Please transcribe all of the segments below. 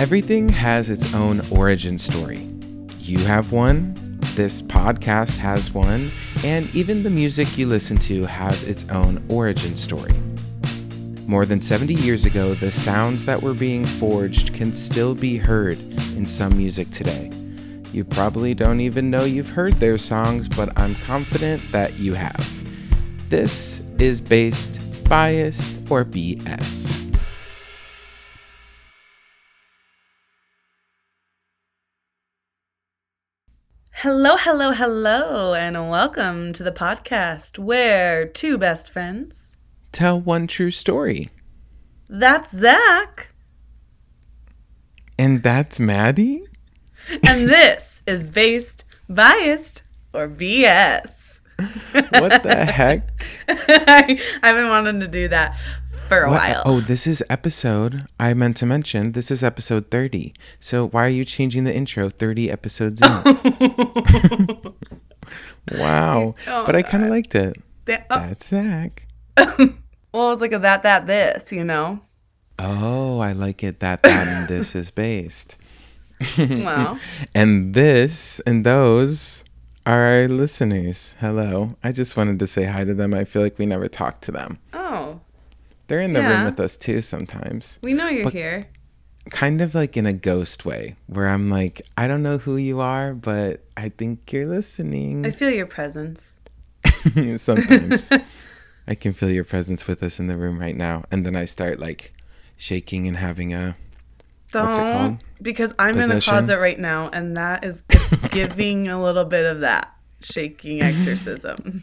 Everything has its own origin story. You have one, this podcast has one, and even the music you listen to has its own origin story. More than 70 years ago, the sounds that were being forged can still be heard in some music today. You probably don't even know you've heard their songs, but I'm confident that you have. This is based, biased, or BS. Hello, hello, hello, and welcome to the podcast where two best friends. Tell one true story. That's Zach, And that's Madi? and this is based, biased, or BS. What the heck? I, I've been wanting to do that for a What- while. Oh, this is episode, I meant to mention, this is episode 30. So why are you changing the intro 30 episodes in? wow. Oh, but I kind of liked it. Oh. That- oh, That's Zach. well, it's like a that, that, this, you know? Oh, I like it that that and this is based. Wow. And this and those are our listeners. Hello. I just wanted to say hi to them. I feel like we never talked to them. Oh, They're in the room with us too sometimes. we know you're here. Kind of like in a ghost way, where I'm like, I don't know who you are, but I think you're listening. I feel your presence. sometimes I can feel your presence with us in the room right now. And then I start like shaking and having a Don't, because I'm in a closet right now, and that is it's giving a little bit of that shaking exorcism.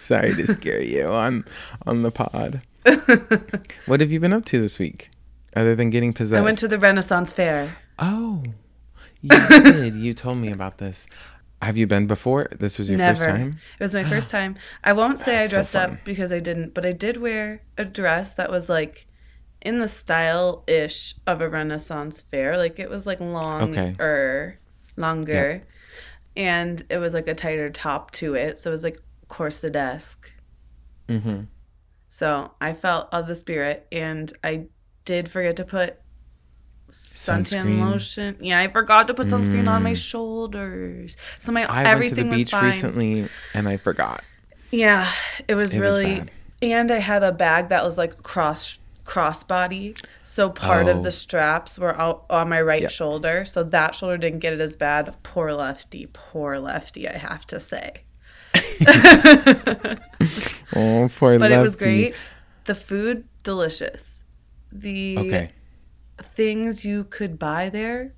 Sorry to scare you on on the pod. what have you been up to this week, other than getting possessed? I went to the Renaissance Fair. Oh, you did. You told me about this. Have you been before? This was your Never. first time. It was my first time. I won't say I That's so dressed fun. up because I didn't, but I did wear a dress that was like in the style ish of a Renaissance fair. Like it was like long Okay. or longer. And it was like a tighter top to it. So it was like corset-esque. Mm-hmm. So I felt of the spirit, and I did forget to put suntan Sunscreen. lotion. Yeah, I forgot to put sunscreen on my shoulders. So my Mm. I everything went to the beach fine. recently and I forgot. Yeah, it was It was really. bad. and I had a bag that was like cross crossbody, so part Oh. of the straps were out on my right Yep. shoulder, so that shoulder didn't get it as bad. Poor lefty, poor lefty, I have to say. Oh, poor But it was great. The food delicious. The Okay. things you could buy there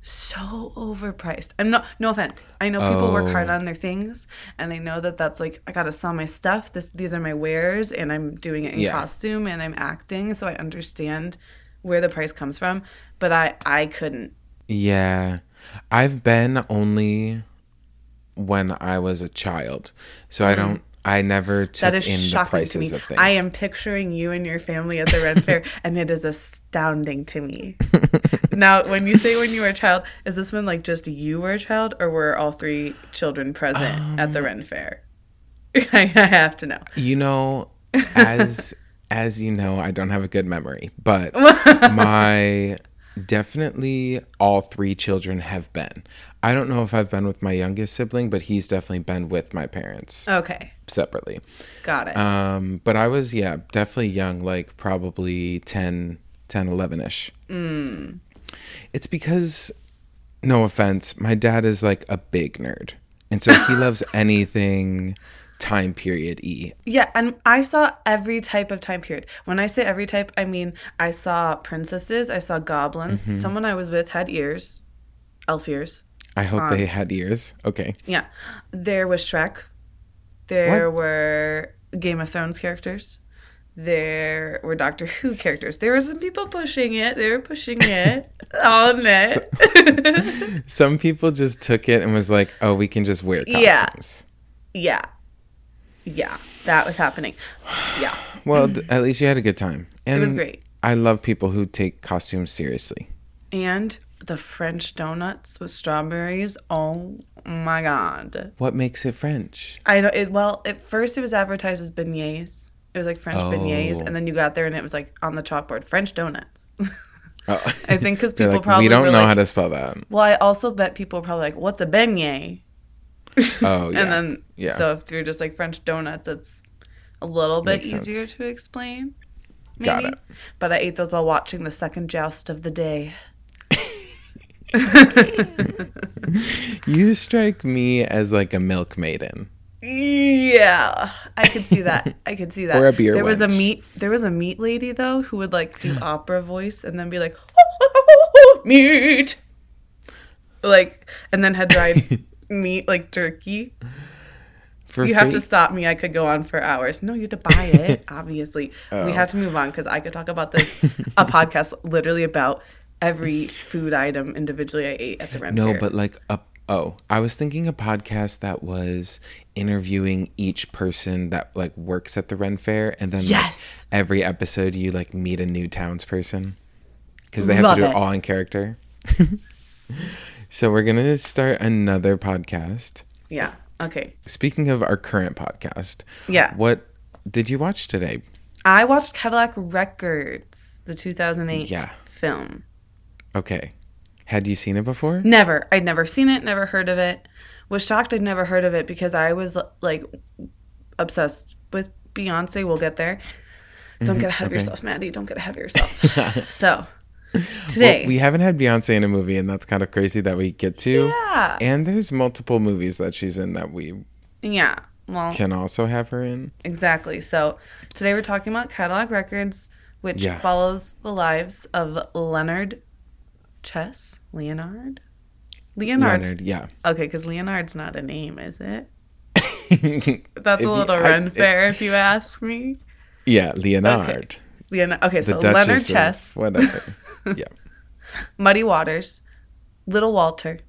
so overpriced. I'm not no offense. I know people work hard Oh. on their things and I know that that's like I got to sell my stuff. This these are my wares and I'm doing it in Yeah. costume and I'm acting, so I understand where the price comes from, but I I couldn't. Yeah. I've been only when I was a child. So I don't I never took Mm. That is in the shocking prices to me. of things. I am picturing you and your family at the Red Fair, and it is astounding to me. now, when you say when you were a child, is this when like just you were a child, or were all three children present at Um, the Ren Fair? I, I have to know. You know, as as you know, I don't have a good memory, but my definitely all three children have been. I don't know if I've been with my youngest sibling, but he's definitely been with my parents Okay, separately. got it. Um, but I was yeah, definitely young, like probably 10 10 11ish. Mm. It's because no offense, my dad is like a big nerd. And so he loves anything time period E. yeah, and I saw every type of time period. When I say every type, I mean I saw princesses, I saw goblins. Mm-hmm. Someone I was with had ears, elf ears. I hope they had ears. Okay. Yeah. There was Shrek. There were Game of Thrones characters. There were Doctor Who characters. There were some people pushing it. They were pushing it on it. Some people just took it and was like, "Oh, we can just wear costumes." yeah. Yeah. Yeah, that was happening. Yeah. Well, d- at least you had a good time. And It was great. I love people who take costumes seriously. And the French donuts with strawberries. Oh my god. What makes it French? I don't. It, well, at first it was advertised as beignets. It was like French beignets, Oh. and then you got there and it was like on the chalkboard French donuts. Oh. I think because people like, probably we don't know like, how to spell that. Well, I also bet people are probably like, "What's a beignet?" Oh, yeah. And then, yeah. so if you're just like French donuts, it's a little bit Makes easier sense. to explain. Got it. But I ate those while watching the second joust of the day. You strike me as like a milk maiden. Yeah, I could see that. I could see that. Or a beer There was a wench. meat. There was a meat lady though who would like do opera voice and then be like meat, like, and then had dried meat like jerky. For You have to stop me. I could go on for hours. No, you have to buy it. obviously, Oh. we have to move on because I could talk about this a podcast literally about every food item individually I ate at the Ren No, Fair. but like a oh, I was thinking a podcast that was interviewing each person that like works at the Ren Fair, and then like, Yes. every episode you like meet a new townsperson because they have Love to do it. it all in character. so we're gonna start another podcast. yeah. Okay. Speaking of our current podcast, Yeah. what did you watch today? I watched Cadillac Records, the 2008 Yeah. film. Okay, had you seen it before? Never. I'd never seen it, never heard of it. Was shocked I'd never heard of it because I was like obsessed with Beyonce. We'll get there. Don't get ahead of Mm-hmm. yourself, Madi. Don't get ahead of yourself. so, today. Well, we haven't had Beyonce in a movie, and that's kind of crazy that we get to. yeah. And there's multiple movies that she's in that we Yeah. Well, can also have her in. exactly. So, today we're talking about Cadillac Records, which Yeah. follows the lives of Leonard Chess. Leonard? Leonard. Leonard, yeah. Okay, because Leonard's not a name, is it? That's a little I- Ren it- fair, if you ask me. yeah, Leonard. Leonard. Okay, so Leonard Chess, whatever. yeah. Muddy Waters, Little Walter,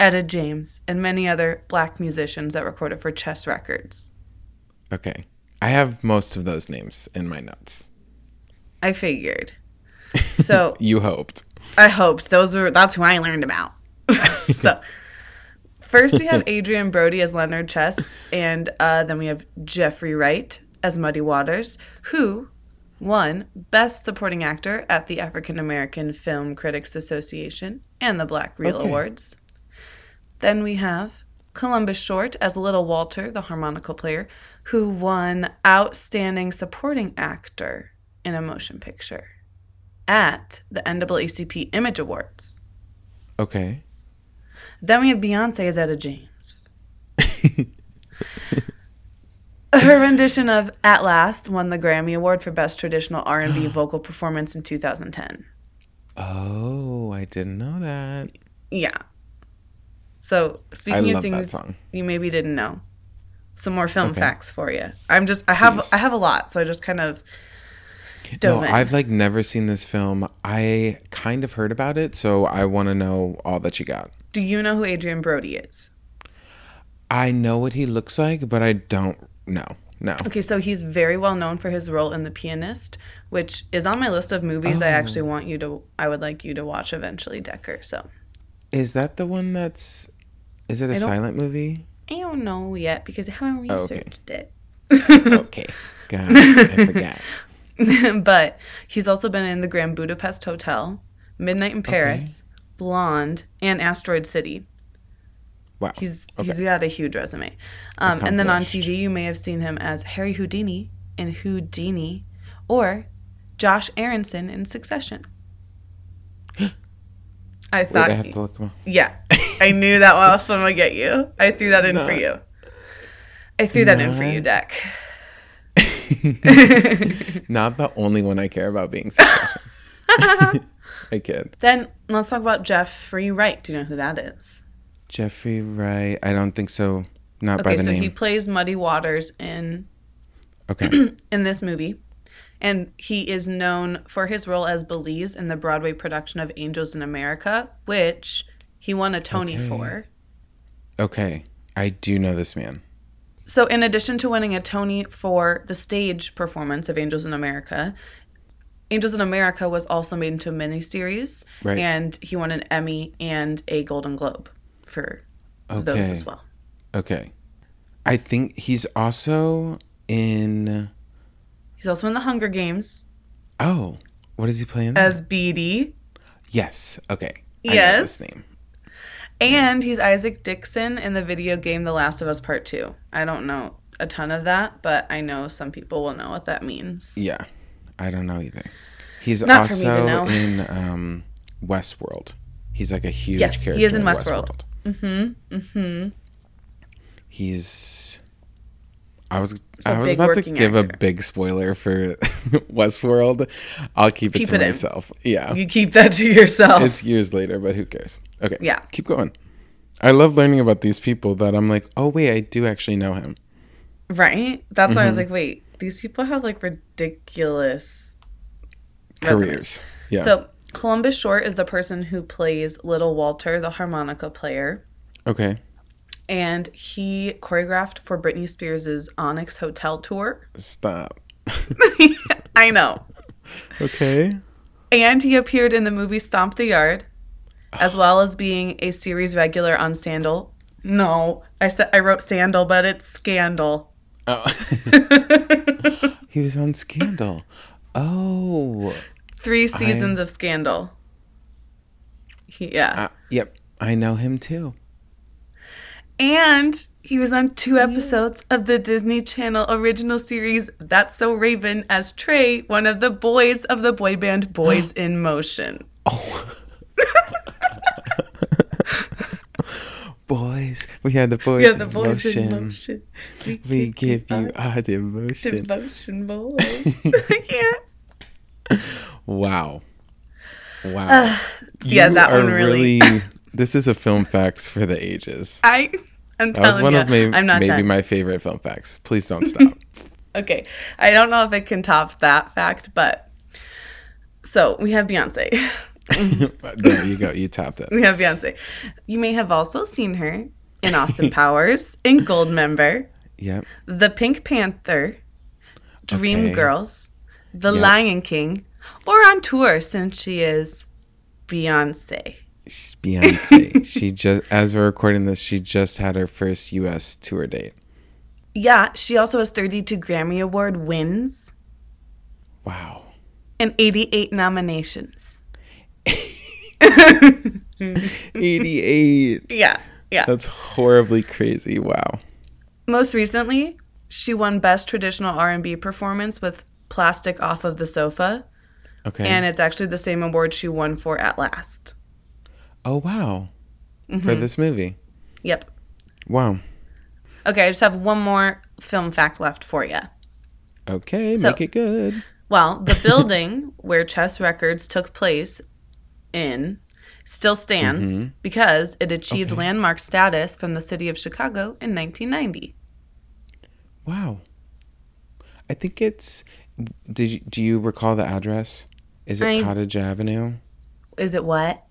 Etta James, and many other black musicians that recorded for Chess Records. Okay. I have most of those names in my notes. I figured. So You hoped. I hoped those were that's who I learned about. so first we have Adrien Brody as Leonard Chess, and uh, then we have Jeffrey Wright as Muddy Waters, who won Best Supporting Actor at the African American Film Critics Association and the Black Reel Okay. Awards. Then we have Columbus Short as Little Walter, the harmonica player, who won Outstanding Supporting Actor in a Motion Picture at the NAACP Image Awards. Okay. Then we have Beyonce as Etta James. Her rendition of "At Last" won the Grammy Award for Best Traditional R&B Vocal Performance in 2010. Oh, I didn't know that. Yeah. So speaking of things you maybe didn't know, some more film Okay. facts for you. I'm just I have Please. I have a lot, so I just kind of No, in. I've like never seen this film. I kind of heard about it, so I want to know all that you got. Do you know who Adrien Brody is? I know what he looks like, but I don't know. No. Okay, so he's very well known for his role in The Pianist, which is on my list of movies I Oh. actually want you to I would like you to watch eventually, Decker. So Is that the one that's Is it a silent movie? I don't know yet because I haven't Oh, okay. researched it. Okay. God, I forgot. but he's also been in the Grand Budapest Hotel, Midnight in Paris, Blonde, and Asteroid City. Wow. He's okay. he's got a huge resume. Um, and then on. TV, you may have seen him as Harry Houdini in Houdini, or Josh Aronson in Succession. I Wait, thought, I have to look him up. yeah, I knew that last one would get you. I threw that in for you. I threw that in for you, Deck. Not the only one I care about being succession. I kid. Then let's talk about Jeffrey Wright. Do you know who that is? Jeffrey Wright. I don't think so. Not by the so name. Okay, so he plays Muddy Waters in Okay. in this movie. And he is known for his role as Belize in the Broadway production of Angels in America, which he won a Tony Okay. for. Okay. I do know this man. So, in addition to winning a Tony for the stage performance of Angels in America, Angels in America was also made into a miniseries, Right. and he won an Emmy and a Golden Globe for those as well. Okay. I think he's also in. He's also in the Hunger Games Oh, what is he playing? as Beetee. Yes. Okay. I know Yes. name. And he's Isaac Dixon in the video game The Last of Us Part 2. I don't know a ton of that, but I know some people will know what that means. Yeah. I don't know either. He's Not for me to also in um, Westworld. He's like a huge character. Yes, he is in Westworld. Mm-hmm. Mm-hmm. He's. I was I was about to give a big spoiler for Westworld. I'll keep it Keep to it in. myself. Yeah. You keep that to yourself. It's years later, but who cares? Okay. Yeah. Keep going. I love learning about these people that I'm like, oh wait, I do actually know him. right? That's why I was Mm-hmm. like, wait, these people have like ridiculous Careers. resumes. Yeah. So Columbus Short is the person who plays Little Walter, the harmonica player. okay. And he choreographed for Britney Spears' Onyx Hotel tour. Stop. I know. Okay. And he appeared in the movie Stomp the Yard, as well as being a series regular on Sandal. No, I said I wrote Sandal, but it's Scandal. Oh. he was on Scandal. Oh. Three seasons of Scandal. He, yeah. Uh, yep. I know him too. And he was on two episodes of the Disney Channel original series That's So Raven as Trey, one of the boys of the boy band Boys in Motion. Oh. Boys, we had the boys. Yeah, the in boys motion. in motion. We give you our devotion. devotion boys. I Wow. Wow. Uh, yeah, You that one really- this is a film facts for the ages. I, I'm That was one you, of may- I'm not maybe done. my favorite film facts. Please don't stop. Okay, I don't know if it can top that fact, but so we have Beyonce. there you go. You topped it. We have Beyonce. You may have also seen her in Austin Powers, in Goldmember, Yep. The Pink Panther, Dream Okay. Girls, The Yep. Lion King, or on tour since she is Beyonce. She's Beyonce. she just, as we're recording this, she just had her first U.S. tour date. Yeah, she also has 32 Grammy Award wins Wow. and 88 nominations. 88. Yeah, yeah. That's horribly crazy. Wow. Most recently, she won Best Traditional R&B Performance with Plastic Off of the Sofa, Okay. and it's actually the same award she won for At Last. oh, wow. Mm-hmm. For this movie. Yep. Wow. Okay, I just have one more film fact left for you. Okay. So- make it good. Well, the building where Chess Records took place in still stands because it achieved Mm-hmm. Okay. landmark status from the city of Chicago in 1990. Wow. I think it's. Did you, do you recall the address? Is it I- Cottage Avenue? Is it what?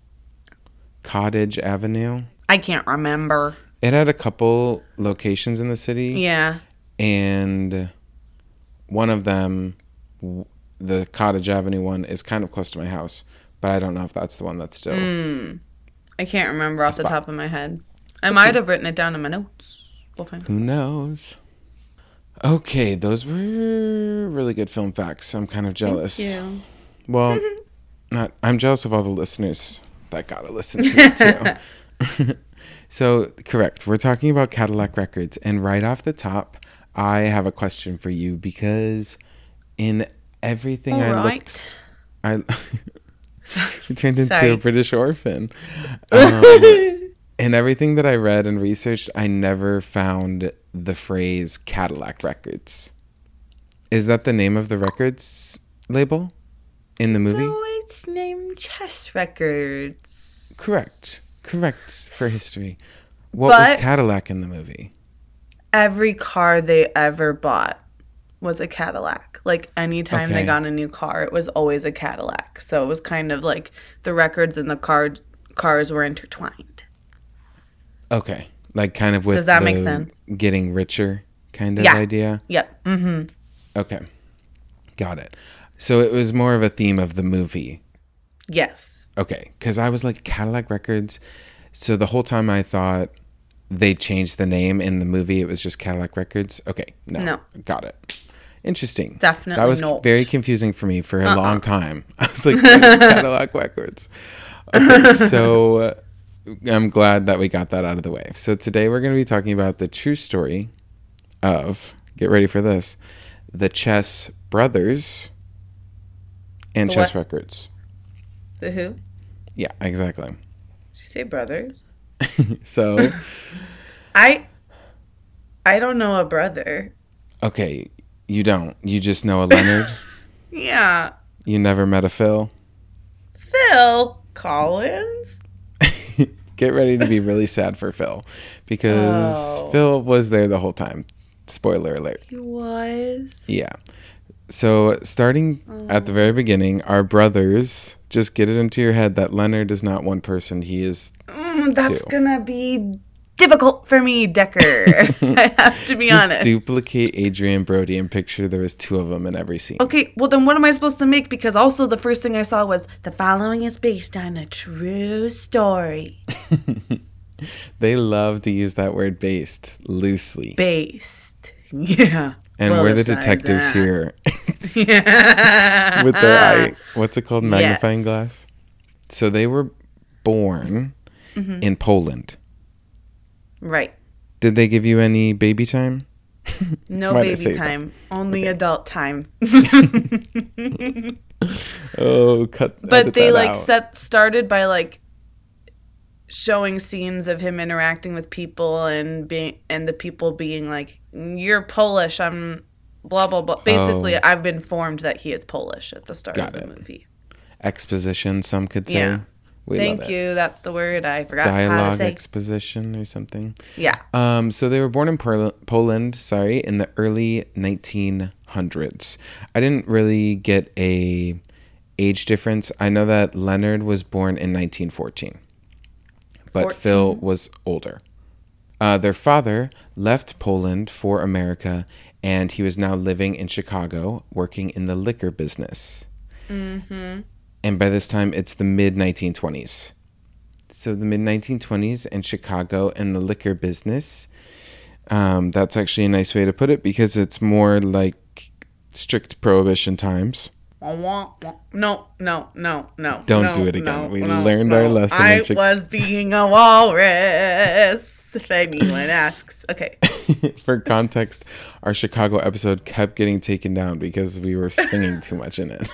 Cottage Avenue. I can't remember. It had a couple locations in the city, Yeah. and one of them, the Cottage Avenue one, is kind of close to my house, but I don't know if that's the one that's still. Mm. I can't remember off the top of my head. I might have written it down in my notes. We'll find. Who knows? Okay, those were really good film facts. I'm kind of jealous. you. Well, not. I'm jealous of all the listeners that got to listen to it too. so, correct. We're talking about Cadillac Records, and right off the top, I have a question for you because in everything All I right. looked, I you turned into Sorry. a British orphan. Um, in everything that I read and researched, I never found the phrase Cadillac Records. Is that the name of the records label in the movie? No, it's named Chess Records. Correct. Correct for history. What But- was Cadillac in the movie? Every car they ever bought was a Cadillac. Like anytime they got a new car, it was always a Cadillac. So it was kind of like the records and the car cars were intertwined. Okay. Like kind of with Does that make sense? Getting richer kind of Yeah. idea. Yep. Mm-hmm. Okay. Got it. So it was more of a theme of the movie. Yes. Okay, because I was like Cadillac Records. So the whole time I thought they changed the name in the movie. It was just Cadillac Records. Okay, no, No. got it. Interesting. Definitely That was not. very confusing for me for a Uh-uh. long time. I was like, Cadillac Records. Okay, so uh, I'm glad that we got that out of the way. So today we're going to be talking about the true story of, get ready for this, the Chess Brothers and The Chess what? Records. The who? Yeah, exactly. Did you say brothers? So, I I don't know a brother. okay, you don't. You just know a Leonard. Yeah. you never met a Phil. Phil Collins? Get ready to be really sad for Phil because Oh. Phil was there the whole time. Spoiler alert. He was. Yeah. So, starting at the very beginning, our brothers, just get it into your head that Leonard is not one person. He is. Mm, that's Two. gonna be difficult for me, Decker. I have to be Just honest. duplicate Adrien Brody and picture there was two of them in every scene. Okay, well then what am I supposed to make? Because also the first thing I saw was the following is based on a true story. They love to use that word based loosely. Based. Yeah. and Well, we're the detectives that. here Yeah. with their eye. What's it called? Magnifying Yes. glass. So they were born Mm-hmm. in Poland. Right. Did they give you any baby time? No baby that? time. Only adult time. Oh, cut. but they that like out. set started by like showing scenes of him interacting with people and being and the people being like you're polish i'm blah blah blah basically Oh. i've been informed that he is polish at the start Got of the it. movie exposition. Some could say. Yeah. We thank you that's the word i forgot how to Dialogue say exposition or something. yeah Um, so they were born in Pol- Poland, sorry, in the early 1900s. I didn't really get a age difference. I know that Leonard was born in 1914, but Phil was older. Uh, their father left Poland for America, and he was now living in Chicago, working in the liquor business. Mm-hmm. And by this time, it's the mid 1920s. So the mid 1920s in Chicago and the liquor business. Um, that's actually a nice way to put it because it's more like strict prohibition times. No no no no Don't no, do it again. no, We no, learned our lesson i in Chic- was being a walrus if anyone asks okay For context, our Chicago episode kept getting taken down because we were singing too much in it.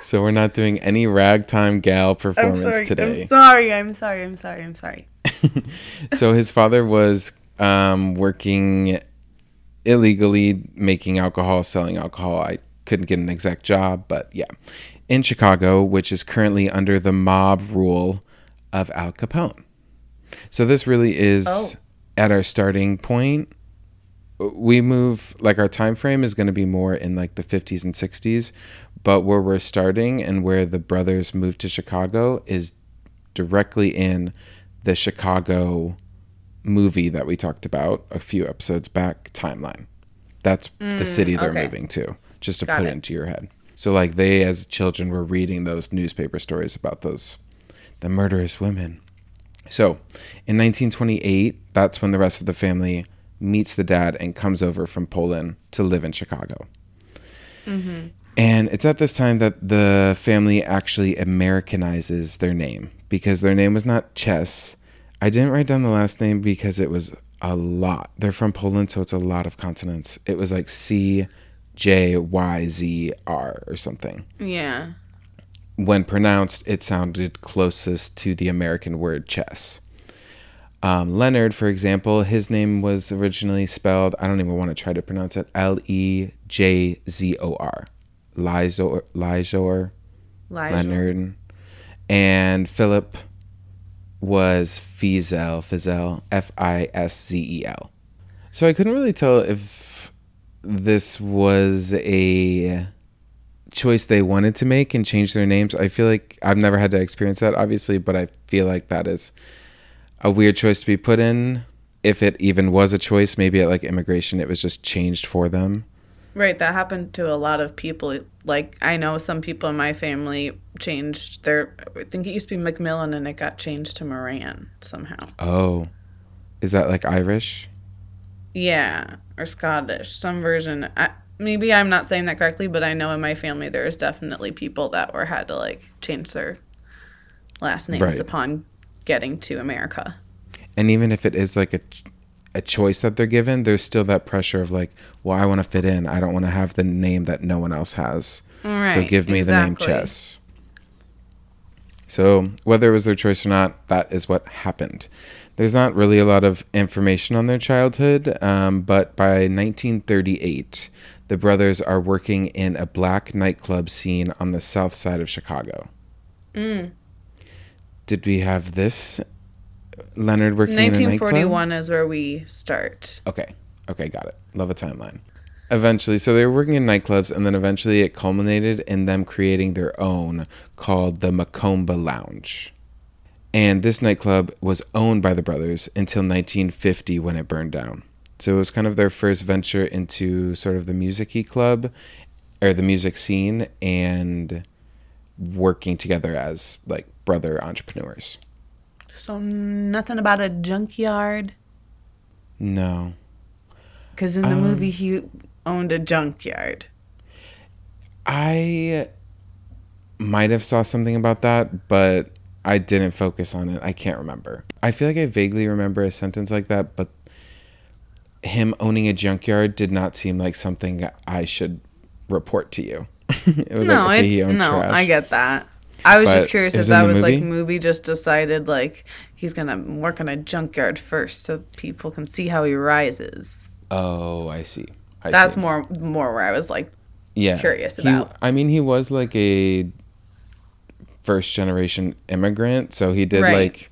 so we're not doing any ragtime gal i'm performance sorry today. i'm sorry i'm sorry i'm sorry i'm sorry so his father was um, working illegally making alcohol, selling alcohol. I couldn't get an exact job, but yeah, in Chicago, which is currently under the mob rule of Al Capone. So this really is Oh. at our starting point. We move like our time frame is going to be more in like the 50s and 60s, but where we're starting and where the brothers moved to Chicago is directly in the Chicago movie that we talked about a few episodes back timeline. That's the mm, city they're okay. moving to, just to Got put it. into your head. So like they as children were reading those newspaper stories about those the murderous women. So, in 1928, that's when the rest of the family meets the dad and comes over from Poland to live in Chicago. Mm-hmm. And it's at this time that the family actually Americanizes their name because their name was not Chess. I didn't write down the last name because it was a lot. They're from Poland, so it's a lot of consonants. It was like C J Y Z R or something. yeah When pronounced, it sounded closest to the American word chess. Um, Leonard, for example, his name was originally spelled, I don't even want to try to pronounce it, L E J Z O R. Lizor, Lizor, Leonard. And Philip was Fizel, Fizel, F I S Z E L. So I couldn't really tell if this was a choice they wanted to make and change their names. I feel like I've never had to experience that, obviously, but I feel like that is a weird choice to be put in. If it even was a choice, maybe at like immigration, it was just changed for them. Right, that happened to a lot of people. Like I know some people in my family changed their. I think it used to be Macmillan, and it got changed to Moran somehow. Oh, is that like Irish? Yeah, or Scottish, some version. I, maybe I'm not saying that correctly, but I know in my family there's definitely people that were had to like change their last names Right. upon getting to America. And even if it is like a a choice that they're given, there's still that pressure of like, well, I want to fit in. I don't want to have the name that no one else has. so give me the name exactly. Chess. So whether it was their choice or not, that is what happened. There's not really a lot of information on their childhood, um, but by 1938, the brothers are working in a black nightclub scene on the south side of Chicago. Mm. Did we have this? Leonard working in a nightclub? 1941 is where we start. Okay. Okay, got it. Love a timeline. Eventually, so they were working in nightclubs, and then eventually it culminated in them creating their own called the Macomba Lounge. And this nightclub was owned by the brothers until 1950 when it burned down. So it was kind of their first venture into sort of the music club or the music scene and working together as like brother entrepreneurs. So nothing about a junkyard. No. Because in the Um, movie, he owned a junkyard. I might have saw something about that, but I didn't focus on it. I can't remember. I feel like I vaguely remember a sentence like that, but him owning a junkyard did not seem like something I should report to you. it was no, like okay, he owned no, trash. I get that. I was just curious if that was like movie? movie just decided like he's gonna work on a junkyard first so people can see how he rises. Oh, I see. I That's see. more more where I was like, yeah. curious He- about. I mean, he was like a first generation immigrant, so he did Right. like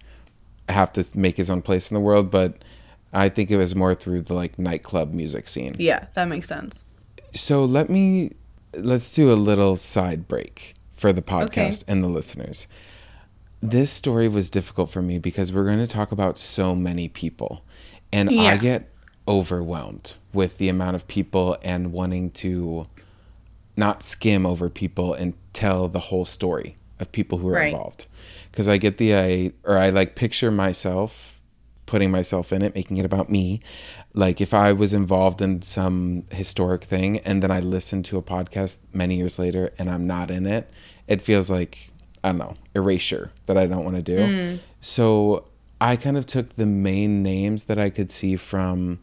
have to make his own place in the world, but I think it was more through the like nightclub music scene. yeah, that makes sense. So let me let's do a little side break for the podcast and the listeners. This story was difficult for me because we're going to talk about so many people and I get overwhelmed with the amount of people and wanting to not skim over people and tell the whole story of people who are Right. involved. Cuz I get the I or I like picture myself putting myself in it, making it about me. Like if I was involved in some historic thing and then I listen to a podcast many years later and I'm not in it, it feels like I don't know, erasure that I don't want to do. Hmm. So I kind of took the main names that I could see from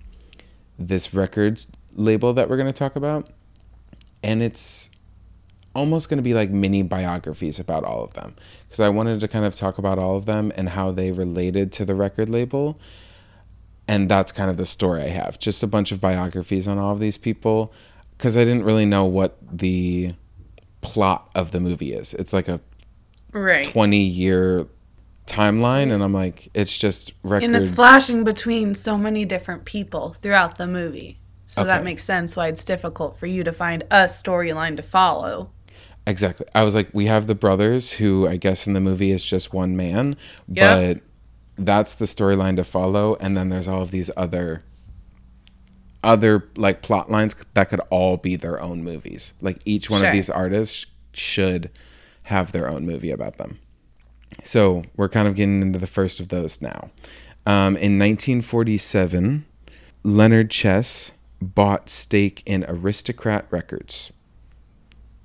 this records label that we're going to talk about and it's almost going to be like mini biographies about all of them because I wanted to kind of talk about all of them and how they related to the record label. And that's kind of the story I have. Just a bunch of biographies on all of these people because I didn't really know what the plot of the movie is. It's like a Right. 20 year timeline and I'm like it's just records. And it's flashing between so many different people throughout the movie. So that makes sense why it's difficult for you to find a storyline to follow. Exactly. I was like, we have the brothers, who I guess in the movie is just one man, Yep. but that's the storyline to follow. And then there's all of these other, other like plot lines that could all be their own movies. Like each one Sure. of these artists should have their own movie about them. So we're kind of getting into the first of those now. Um, in 1947, Leonard Chess bought stake in Aristocrat Records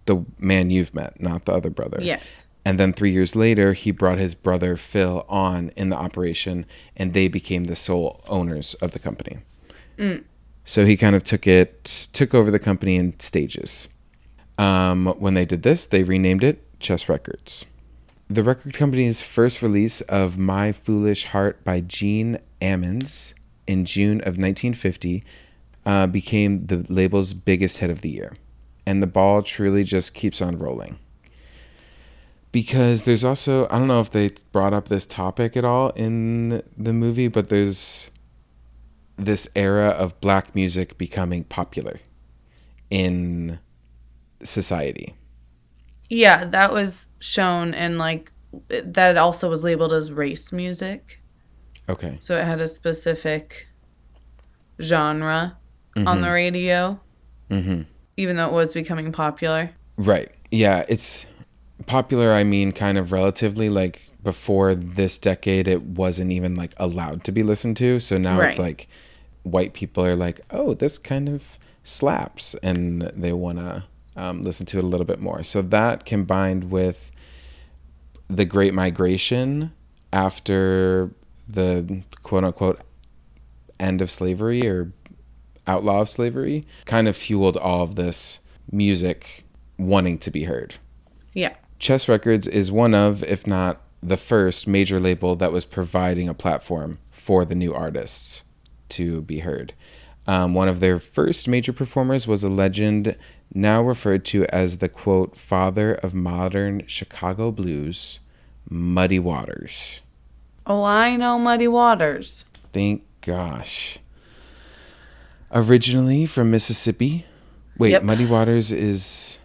the man you've met, not the other brother. Yes. And then three years later, he brought his brother Phil on in the operation, and they became the sole owners of the company. So he kind of took it, took over the company in stages. Um, when they did this, they renamed it Chess Records. The record company's first release of My Foolish Heart by Gene Ammons in June of 1950 uh, became the label's biggest hit of the year. And the ball truly just keeps on rolling. Because there's also, I don't know if they brought up this topic at all in the movie, but there's this era of black music becoming popular in society. Yeah, that was shown and like that also was labeled as race music. Okay. So it had a specific genre on Mm-hmm. the radio. Mm-hmm. Even though it was becoming popular. Right. Yeah, it's popular I mean kind of relatively like before this decade it wasn't even like allowed to be listened to, so now it's like white people are like, oh, this kind of slaps, and they want to um, listen to it a little bit more. So that combined with the Great Migration after the quote unquote end of slavery or outlaw of slavery kind of fueled all of this music wanting to be heard. Yeah. Chess Records is one of, if not the first, major label that was providing a platform for the new artists to be heard. Um, one of their first major performers was a legend now referred to as the quote, father of modern Chicago blues, Muddy Waters. Oh, I know Muddy Waters. Thank gosh. Originally from Mississippi. Wait, Yep. Muddy Waters is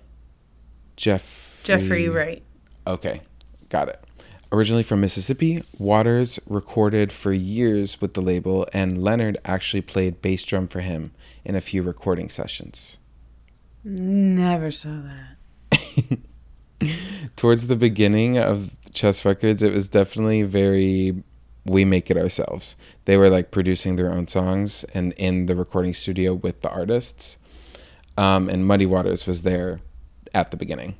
Jeff Jeffrey Wright. Okay, got it. Originally from Mississippi, Waters recorded for years with the label, and Leonard actually played bass drum for him in a few recording sessions. Never saw that. Towards the beginning of Chess Records, it was definitely very we make it ourselves. They were like producing their own songs and in the recording studio with the artists. Um, and Muddy Waters was there at the beginning.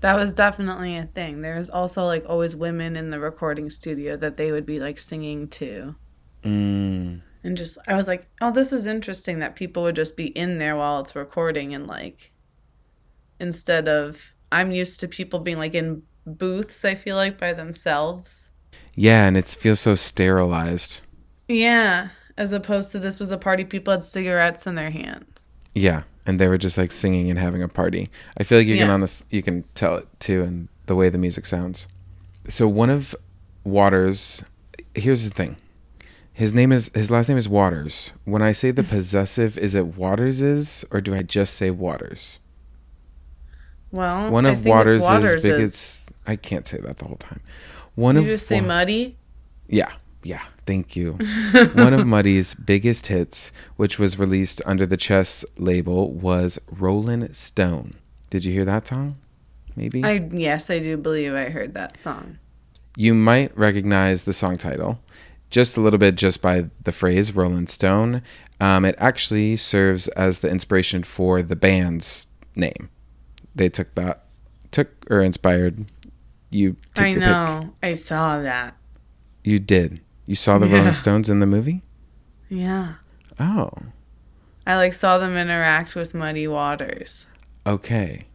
That was definitely a thing. There's also like always women in the recording studio that they would be like singing to. Mm, And just, I was like, oh, this is interesting that people would just be in there while it's recording and like, instead of, I'm used to people being like in booths, I feel like by themselves. Yeah, and it feels so sterilized. Yeah. As opposed to this was a party, people had cigarettes in their hands. Yeah, and they were just like singing and having a party. I feel like you can Yeah. honest you can tell it too in the way the music sounds. So one of Waters, here's the thing. His name is his last name is Waters. When I say the possessive, is it Waters's or do I just say Waters? Well, One of think it's Waters' Waters' biggest. I can't say that the whole time. One You of just say muddy? Yeah, yeah. Thank you. One of Muddy's biggest hits, which was released under the Chess label, was Rolling Stone. Did you hear that song? Maybe. I yes, I do believe I heard that song. you might recognize the song title just a little bit just by the phrase Rolling Stone. Um, it actually serves as the inspiration for the band's name. They took that, took or inspired. You I know. I saw that. You did. You saw the Yeah. Rolling Stones in the movie? Yeah. Oh, I like saw them interact with Muddy Waters okay.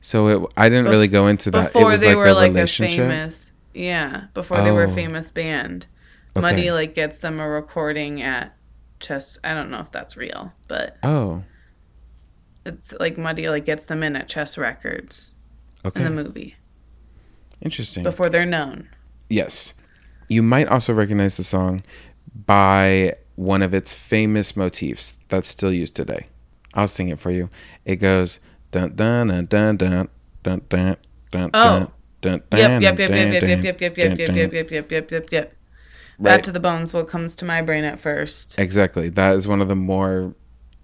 So it, I didn't Bef- really go into that. before it was they like were a like a famous. Yeah, before they were a Oh. famous band. Okay. Muddy like gets them a recording at Chess. I don't know if that's real, but Oh, it's like Muddy like gets them in at Chess Records okay. in the movie Interesting. before they're known. Yes. You might also recognize the song by one of its famous motifs that's still used today. I'll sing it for you. It goes dun dun dun dun dun dun dun dun Oh. dun dun Yep, yep, yep, yep, yep, yep, yep, yep, yep, yep, yep, yep, yep, yep, yep, yep. Bad Right. to the bones. What comes to my brain at first? Exactly. That is one of the more,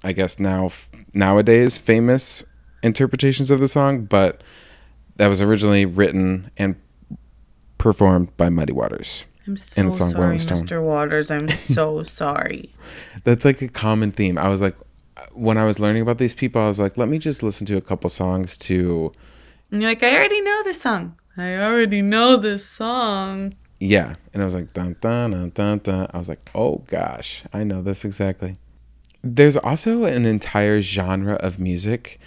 I guess now nowadays famous interpretations of the song, but that was originally written and performed by Muddy Waters. I'm so sorry. Mr. Waters. I'm so sorry. That's like a common theme. I was like, when I was learning about these people, I was like, let me just listen to a couple songs to, And you're like, I already know this song. I already know this song. yeah. And I was like, dun dun dun dun dun. I was like, oh gosh, I know this exactly. There's also an entire genre of music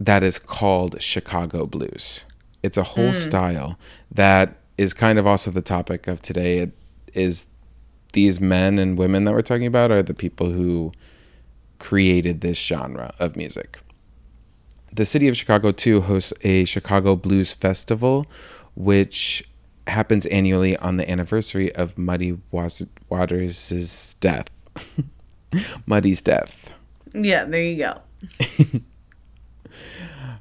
that is called Chicago blues. It's a whole mm. style that is kind of also the topic of today. It is these men and women that we're talking about are the people who created this genre of music. The city of Chicago, too, hosts a Chicago Blues Festival, which happens annually on the anniversary of Muddy Waters' death. Muddy's death. Yeah, there you go.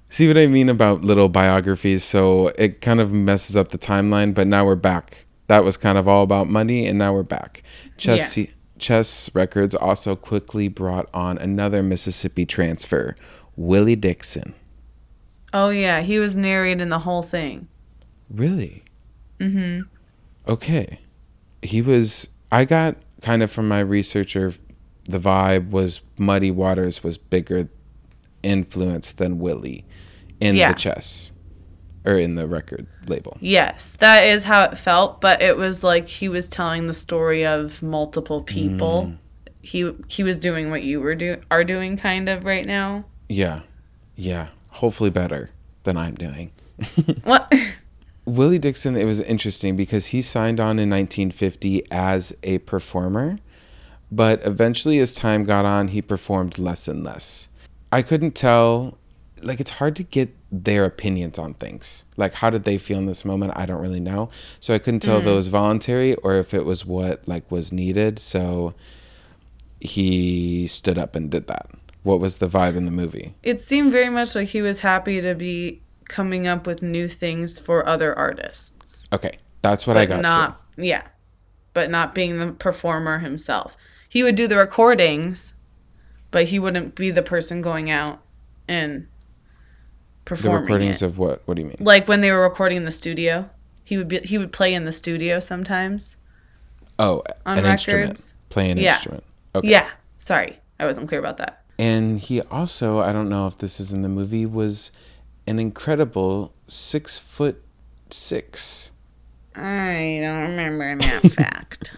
See what I mean about little biographies? So it kind of messes up the timeline, but now we're back. That was kind of all about money, and now we're back. Chess, Chess Records also quickly brought on another Mississippi transfer, Willie Dixon. Oh yeah, he was narrating the whole thing. Really? Mm-hmm. Okay. He was, I got kind of from my researcher the vibe was Muddy Waters was bigger influence than Willie in Yeah. the chess or in the record label. Yes, that is how it felt, but it was like he was telling the story of multiple people. Mm. He he was doing what you were do are doing kind of right now. Yeah. Yeah. Hopefully better than I'm doing. What? Willie Dixon, it was interesting because he signed on in 1950 as a performer, but eventually as time got on, he performed less and less. I couldn't tell, like, it's hard to get their opinions on things. Like, how did they feel in this moment? I don't really know. So I couldn't tell if it mm. was voluntary or if it was what, like, was needed. So he stood up and did that. What was the vibe in the movie? it seemed very much like he was happy to be coming up with new things for other artists. Okay, that's what I got not yeah. But not being the performer himself. He would do the recordings, but he wouldn't be the person going out and to. The recordings it. of what? What do you mean? like when they were recording in the studio. He would be he would play in the studio sometimes. Oh, On an instrument. records? Play an Yeah. instrument. Okay. Yeah. Sorry. I wasn't clear about that. And he also, I don't know if this is in the movie, was an incredible six foot six. I don't remember that fact.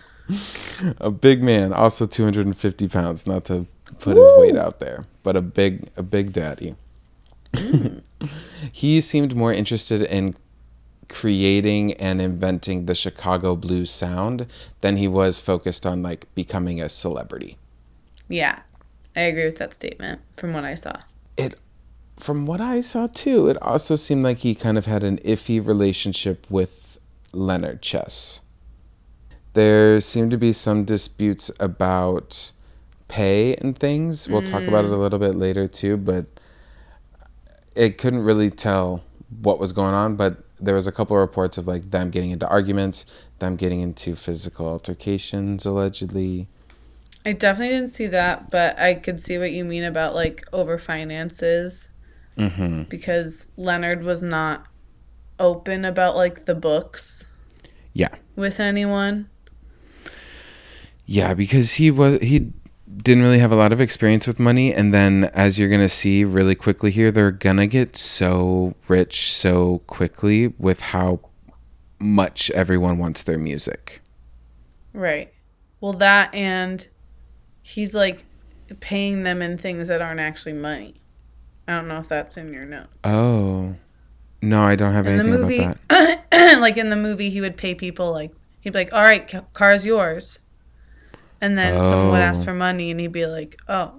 A big man, also 250 pounds, not to put his weight out there, but a big, a big daddy. he seemed more interested in creating and inventing the Chicago blues sound than he was focused on like becoming a celebrity. Yeah. I agree with that statement from what I saw. it from what I saw too, it also seemed like he kind of had an iffy relationship with Leonard Chess. There seemed to be some disputes about pay and things. We'll talk about it a mm. little bit later too, but it couldn't really tell what was going on, but there was a couple of reports of like them getting into arguments, them getting into physical altercations allegedly. I definitely didn't see that, but I could see what you mean about like over finances Mhm. because Leonard was not open about like the books Yeah. with anyone. Yeah, because he was he didn't really have a lot of experience with money and then as you're going to see really quickly here they're going to get so rich so quickly with how much everyone wants their music. Right. Well, that and he's like paying them in things that aren't actually money. I don't know if that's in your notes. Oh. No, I don't have in the anything movie, about that. like in the movie, he would pay people like he'd be like, "All right, ca- car's yours," and then someone would ask Oh. for money, and he'd be like, "Oh,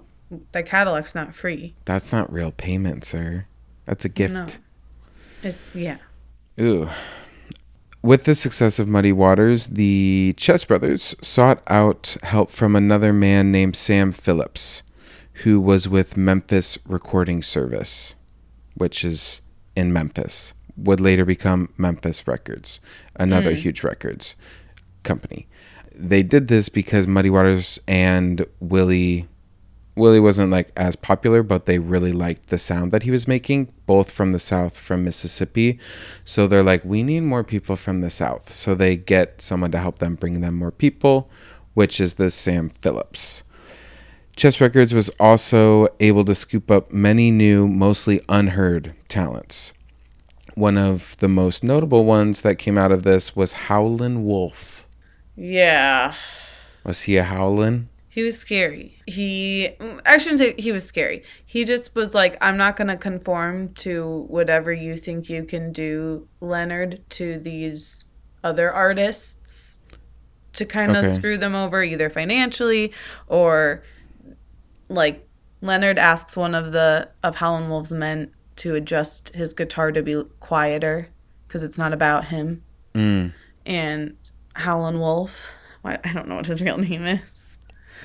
the Cadillac's not free." That's not real payment, sir. That's a gift. No. It's, yeah. Ooh. With the success of Muddy Waters, the Chess brothers sought out help from another man named Sam Phillips, who was with Memphis Recording Service, which is in Memphis, would later become Memphis Records, another hmm. huge records company. They did this because Muddy Waters and Willie Willie wasn't like as popular, but they really liked the sound that he was making, both from the South, from Mississippi. So they're like, we need more people from the South. So they get someone to help them bring them more people, which is the Sam Phillips. Chess Records was also able to scoop up many new, mostly unheard talents. One of the most notable ones that came out of this was Howlin' Wolf. Yeah. Was he a Howlin'? He was scary. He, I shouldn't say he was scary. He just was like, I'm not going to conform to whatever you think you can do, Leonard, to these other artists to kind of Okay. screw them over either financially or like Leonard asks one of the of Howlin' Wolf's men to adjust his guitar to be quieter because it's not about him. Mm, And Howlin' Wolf, I don't know what his real name is.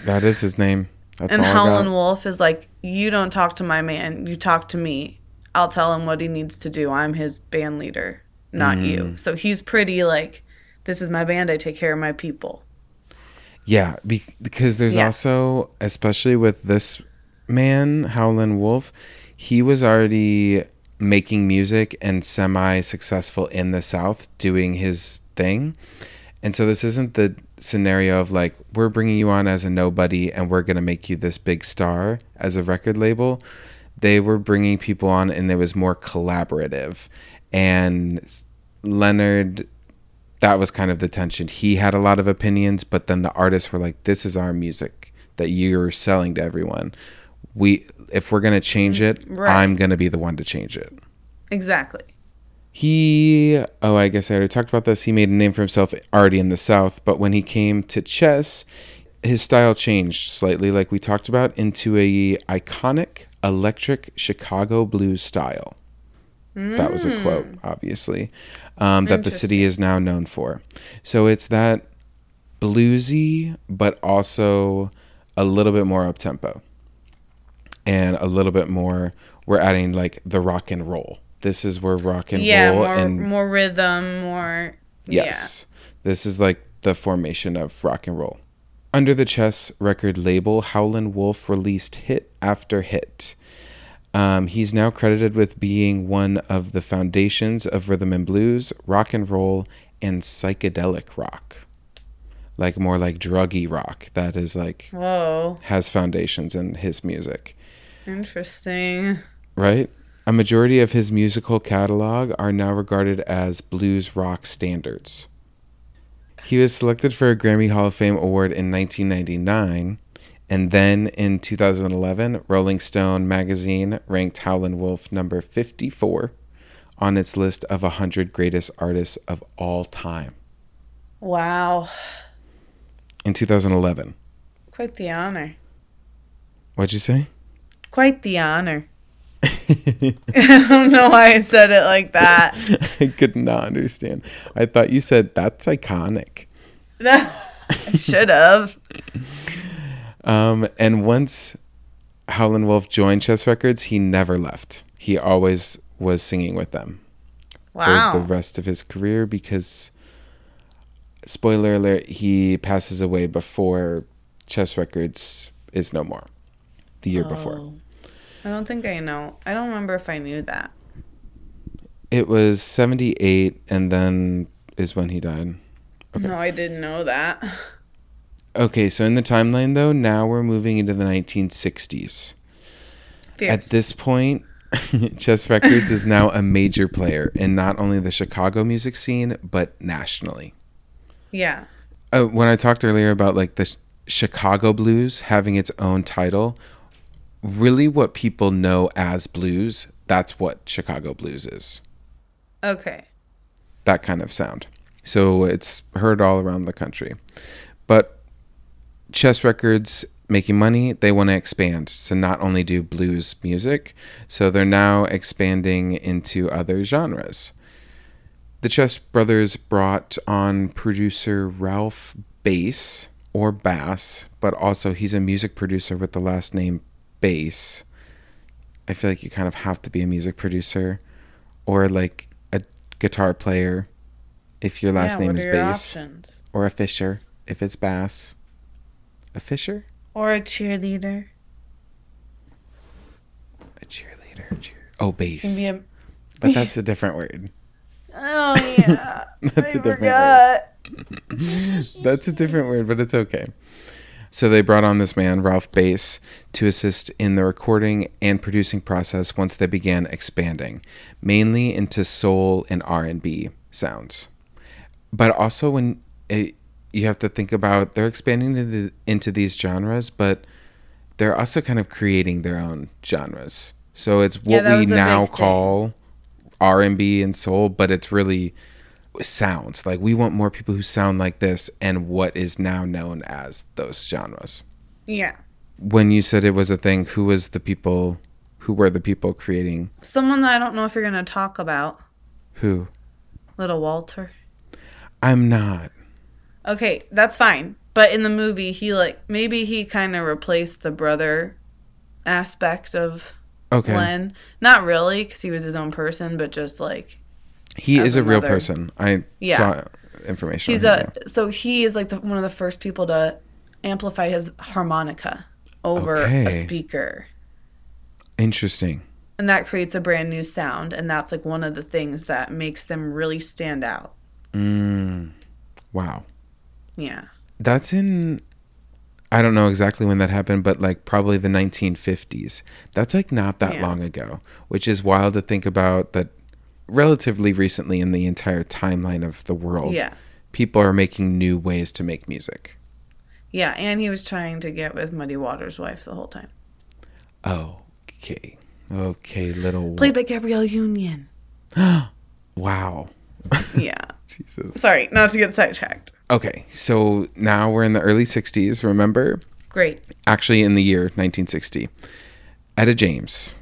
that is his name. That's And Howlin' Wolf is like, you don't talk to my man, you talk to me. I'll tell him what he needs to do. I'm his band leader, not Mm. you. So he's pretty like, this is my band. I take care of my people. Yeah, be- because there's Yeah. also, especially with this man, Howlin' Wolf, he was already making music and semi successful in the South doing his thing. And so this isn't the scenario of like we're bringing you on as a nobody and we're going to make you this big star as a record label. They were bringing people on and it was more collaborative. And leonard that was kind of the tension. He had a lot of opinions but then the artists were like this is our music that you're selling to everyone. We if we're going to change mm, it Right. i'm going to be the one to change it. Exactly. He, oh, I guess I already talked about this. He made a name for himself already in the South, but when he came to chess, his style changed slightly, like we talked about, into a iconic electric Chicago blues style. That was a quote, obviously, um, that the city is now known for. So it's that bluesy, but also a little bit more up tempo, and a little bit more. We're adding like the rock and roll. This is where rock and Yeah, roll more and more rhythm, more Yes. This is like the formation of rock and roll. Under the Chess record label, Howlin' Wolf released hit after hit. Um, he's now credited with being one of the foundations of rhythm and blues, rock and roll, and psychedelic rock. Like more like druggy rock that is like Whoa, has foundations in his music interesting. right? A majority of his musical catalog are now regarded as blues rock standards. He was selected for a Grammy Hall of Fame award in 1999, and then in 2011, Rolling Stone magazine ranked Howlin' Wolf number 54 on its list of 100 greatest artists of all time Wow, in 2011. quite the honor. What'd you say? Quite the honor. I don't know why I said it like that. I could not understand. I thought you said that's iconic. I should have. Um, and once Howlin' Wolf joined Chess Records, he never left. He always was singing with them Wow. for the rest of his career because, spoiler alert, he passes away before Chess Records is no more. The year before. I don't think I know. I don't remember if I knew that. It was 78, and then is when he died. Okay. No, I didn't know that. Okay, so in the timeline, though, now we're moving into the 1960s. Fierce. At this point, Chess Records is now a major player in not only the Chicago music scene, but nationally. yeah. Uh, when I talked earlier about like the Ch- Chicago blues having its own title, really what people know as blues, that's what Chicago blues is. Okay. That kind of sound. So it's heard all around the country. But Chess Records making money, they want to expand. So not only do blues music, so they're now expanding into other genres. The Chess Brothers brought on producer Ralph Bass or Bass, but also he's a music producer with the last name Bass. I feel like you kind of have to be a music producer or like a guitar player if your last yeah, name is Bass options? or a Fisher if it's Bass. A Fisher? Or a cheerleader. A cheerleader. Cheer- oh, bass. A But that's a different word. Oh yeah. That's I a different forgot. That's a different word, but it's okay. So they brought on this man, Ralph Bass, to assist in the recording and producing process once they began expanding, mainly into soul and R&B sounds. But also when it, you have to think about they're expanding into, into these genres, but they're also kind of creating their own genres. So it's what that we now call R&B and soul, but it's really sounds. Like we want more people who sound like this and what is now known as those genres. Yeah. When you said it was a thing, who was the people who were the people creating Someone that I don't know if you're gonna talk about. who? Little Walter. I'm not. Okay, that's fine. But in the movie, he like maybe he kind of replaced the brother aspect of Okay. Glenn. Not really, because he was his own person, but just like he is a real person. I Yeah. saw information. he's on him, a so he is like the, one of the first people to amplify his harmonica over Okay. a speaker. Interesting. And that creates a brand new sound, and that's like one of the things that makes them really stand out. Mm. Wow. Yeah. That's in I don't know exactly when that happened, but like probably the 1950s. That's like not that Yeah. long ago, which is wild to think about that relatively recently in the entire timeline of the world. Yeah. People are making new ways to make music. Yeah, and he was trying to get with Muddy Waters' wife the whole time. Oh, okay. Okay, little Played by Gabrielle Union. Wow. Yeah. Jesus. Sorry, not to get sidetracked. Okay, so now we're in the early 60s, remember? Great. Actually in the year 1960. Etta James.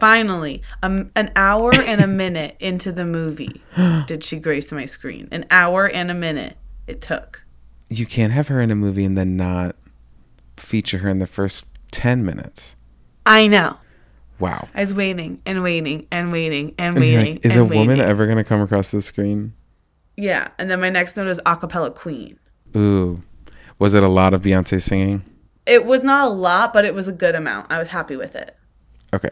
Finally, um, an hour and a minute into the movie, did she grace my screen? An hour and a minute it took. You can't have her in a movie and then not feature her in the first 10 minutes. I know. Wow. I was waiting and waiting and waiting and And waiting. like, is and a woman waiting. ever going to come across the screen? Yeah, and then my next note is acapella queen. Ooh. Was it a lot of Beyonce singing? It was not a lot, but it was a good amount. I was happy with it. Okay.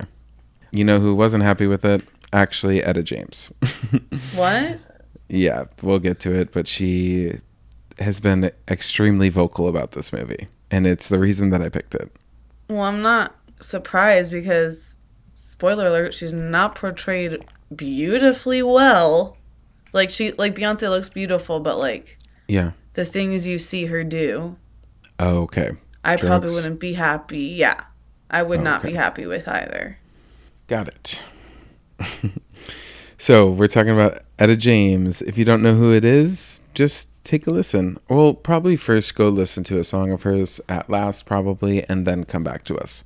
You know who wasn't happy with it? Actually, Etta James. What? yeah, we'll get to it, but she has been extremely vocal about this movie. And it's the reason that I picked it. Well, I'm not surprised because, spoiler alert, she's not portrayed beautifully well. Like she, like Beyonce looks beautiful, but like Yeah. the things you see her do, Oh, okay. I probably wouldn't be happy. Yeah, I would not be happy with either. Got it. so we're talking about Etta James. If you don't know who it is, just take a listen. Well, probably first go listen to a song of hers at last, probably, and then come back to us.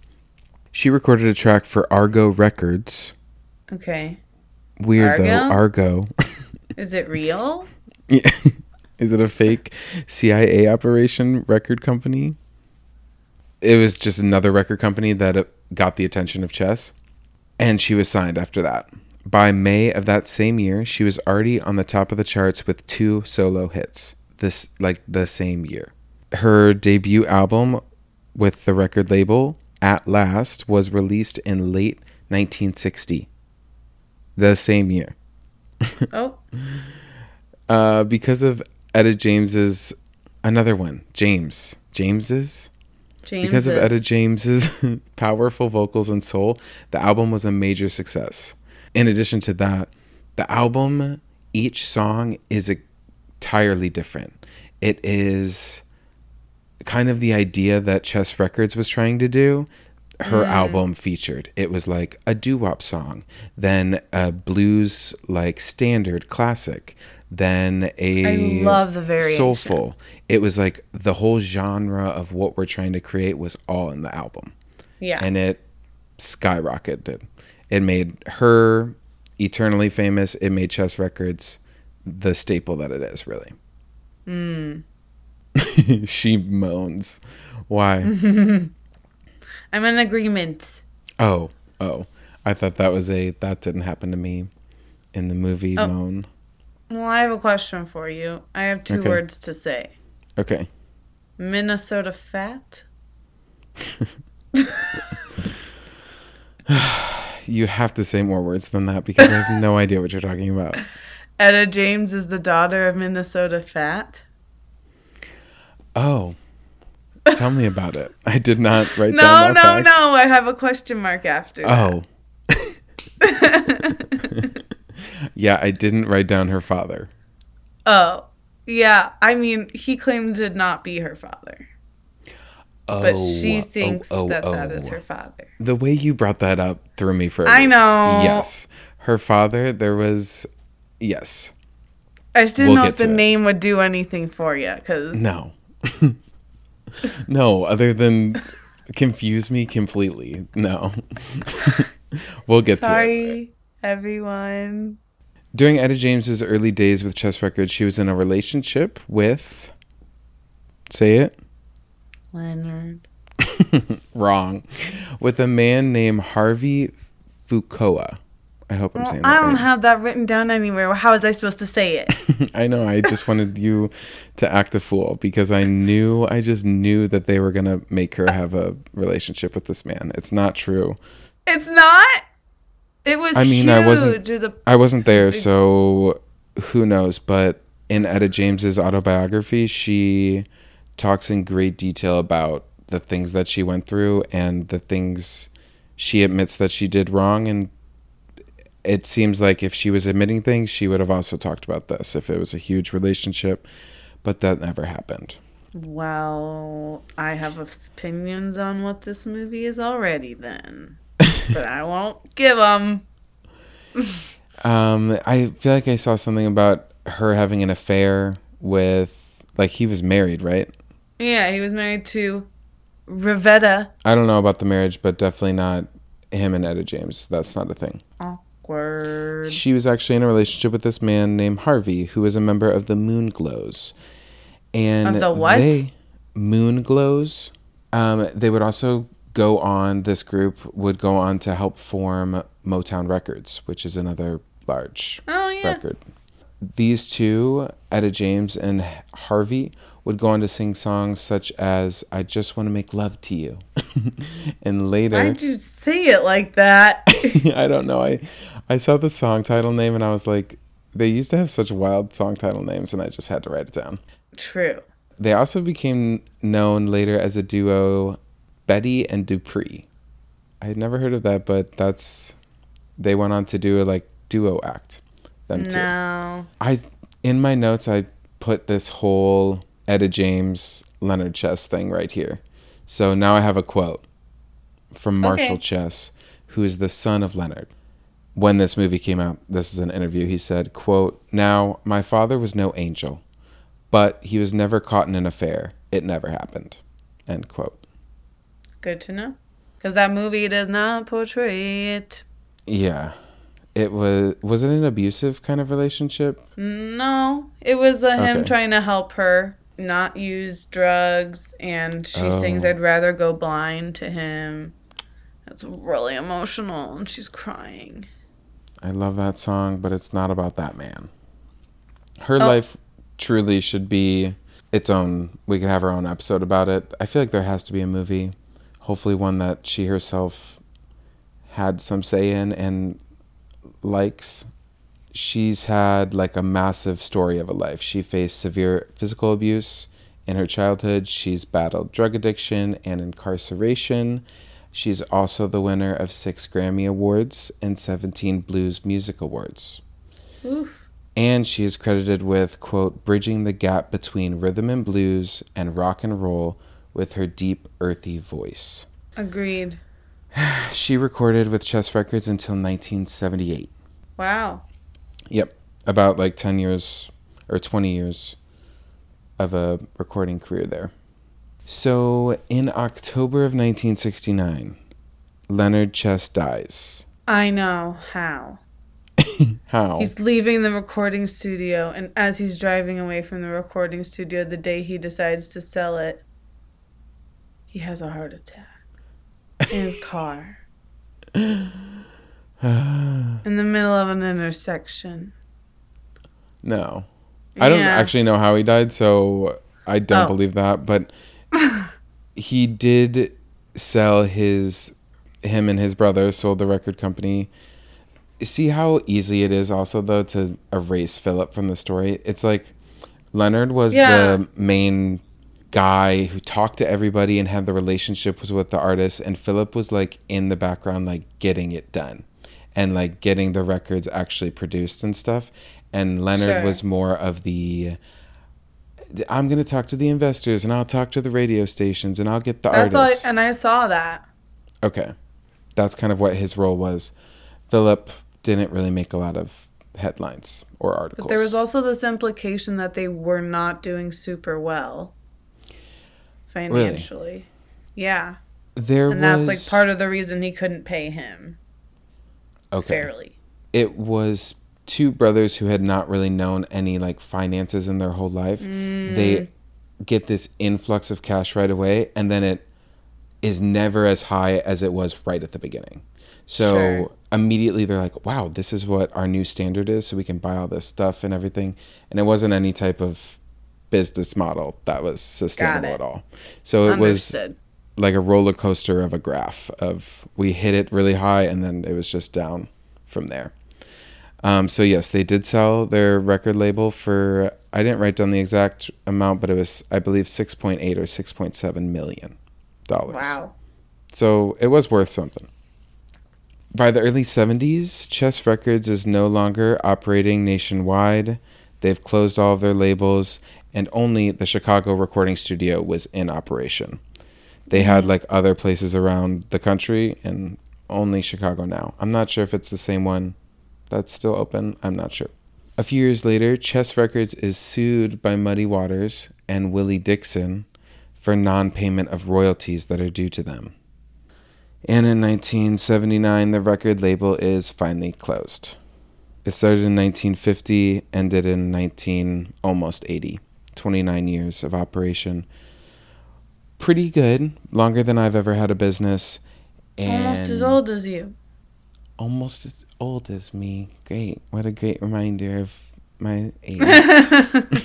She recorded a track for Argo Records. Okay, Weird Argo? though, Argo. is it real? Yeah. Is it a fake CIA operation record company? It was just another record company that uh, got the attention of Chess, and she was signed after that. By May of that same year, she was already on the top of the charts with two solo hits. This like the same year. Her debut album with the record label At Last was released in late 1960. The same year Oh, uh, because of Etta James's another one, James James's. James. Because of Etta James's powerful vocals and soul, the album was a major success. In addition to that, the album, each song is entirely different. It is kind of the idea that Chess Records was trying to do. Her mm. album featured. It was like a doo wop song, then a blues like standard classic, then a I love the variation. soulful. It was like the whole genre of what we're trying to create was all in the album Yeah. and it skyrocketed. It made her eternally famous. It made Chess Records the staple that it is, really. Hmm. she moans. Why? I'm in agreement. oh, oh. I thought that was a that didn't happen to me in the movie Oh. moan. Well, I have a question for you. I have two Okay. words to say. Okay. Minnesota fat. You have to say more words than that because I have no idea what you're talking about. Etta James is the daughter of Minnesota fat. Oh. Tell me about it. I did not write No, down no, that fact. no. No, I have a question mark after. Oh. yeah, I didn't write down her father. Oh. Yeah. I mean, he claimed to not be her father, but oh, she Oh, thinks oh, oh, that that oh. is oh. her father. The way you brought that up threw me for a I know. Yes. Her father, there was yes. I just didn't We'll know if the it. name would do anything for you, because No. no, other than confuse me completely. No. we'll get to it. Sorry, everyone. During Etta James's early days with Chess Records, she was in a relationship with say it Leonard. wrong with a man named Harvey Fuqua. I hope I'm Well, saying that. I don't right. have that written down anywhere. How was I supposed to say it? I know. I just wanted you to act a fool because I knew, I just knew that they were going to make her have a relationship with this man. It's not true. it's not. It was I mean, huge. I wasn't- It was a I wasn't there, so who knows? But in Etta James's autobiography, she talks in great detail about the things that she went through and the things she admits that she did wrong and it seems like if she was admitting things she would have also talked about this if it was a huge relationship but that never happened Well, I have opinions on what this movie is already then, but I won't give them. um i feel like i saw something about her having an affair with like he was married right Yeah, he was married to Revetta. i don't know about the marriage but definitely not him and etta james that's not a thing Awkward. She was actually in a relationship with this man named Harvey, who was a member of the Moonglows. And Of the what? They, Moonglows. Um, they would also go on. This group would go on to help form Motown Records, which is another large Oh yeah. record. These two, Etta James and Harvey, would go on to sing songs such as "I Just Want to Make Love to You," and later. Why'd you say it like that? I don't know. I I saw the song title name and I was like, they used to have such wild song title names, and I just had to write it down. True. They also became known later as a duo, Betty and Dupree. I had never heard of that, but that's they went on to do a like duo act. Them two. I in my notes I put this whole Etta James Leonard Chess thing right here. So now I have a quote from Marshall Okay. Chess, who is the son of Leonard. When this movie came out, this is an interview. He said, quote, Now, my father was no angel, but he was never caught in an affair. It never happened. End quote. Good to know. Because that movie does not portray it. Yeah. It was was it an abusive kind of relationship? No. It was uh, him Okay. trying to help her not use drugs, and she sings Oh. I'd rather go blind to him. It's really emotional, and she's crying. I love that song, but it's not about that man. Her Oh. life truly should be its own. We could have our own episode about it. I feel like there has to be a movie, hopefully one that she herself had some say in and likes. She's had like a massive story of a life. She faced severe physical abuse in her childhood. She's battled drug addiction and incarceration. She's also the winner of six Grammy Awards and 17 Blues Music Awards. Oof. And she is credited with, quote, bridging the gap between rhythm and blues and rock and roll with her deep, earthy voice. Agreed. She recorded with Chess Records until 1978. Wow. Yep. About like 10 years or 20 years of a recording career there. So in October of 1969, Leonard Chess dies. I know how. How? He's leaving the recording studio, and as he's driving away from the recording studio the day he decides to sell it, he has a heart attack in his car in the middle of an intersection. no. I don't Yeah. actually know how he died, so I don't Oh. believe that, but he did sell his him and his brother sold the record company. See how easy it is also though to erase Philip from the story. It's like Leonard was Yeah. the main guy who talked to everybody and had the relationships with the artists and Philip was like in the background like getting it done and like getting the records actually produced and stuff and Leonard Sure. was more of the I'm going to talk to the investors and I'll talk to the radio stations and I'll get the That's all, I, artists. and I saw that. okay. That's kind of what his role was. Philip didn't really make a lot of headlines or articles. But there was also this implication that they were not doing super well financially. Yeah. there And was that's like part of the reason he couldn't pay him okay. fairly. It was two brothers who had not really known any like finances in their whole life. Mm. They get this influx of cash right away and then it is never as high as it was right at the beginning. So Sure. immediately they're like, "Wow, this is what our new standard is, so we can buy all this stuff and everything." And it wasn't any type of business model that was sustainable at all. So it was like a roller coaster of a graph of we hit it really high and then it was just down from there. Um, so yes, they did sell their record label for I didn't write down the exact amount, but it was I believe 6.8 or 6.7 million dollars. Wow. So it was worth something. By the early 70s, Chess Records is no longer operating nationwide. They've closed all of their labels, and only the Chicago recording studio was in operation. They had like other places around the country, and only Chicago now. I'm not sure if it's the same one that's still open. I'm not sure. A few years later, Chess Records is sued by Muddy Waters and Willie Dixon for non payment of royalties that are due to them. And in 1979, the record label is finally closed. It started in 1950, ended in 19 almost 80. 29 years of operation. Pretty good, longer than I've ever had a business. And Almost as old as you. Almost as old as me. Great. What a great reminder of my age.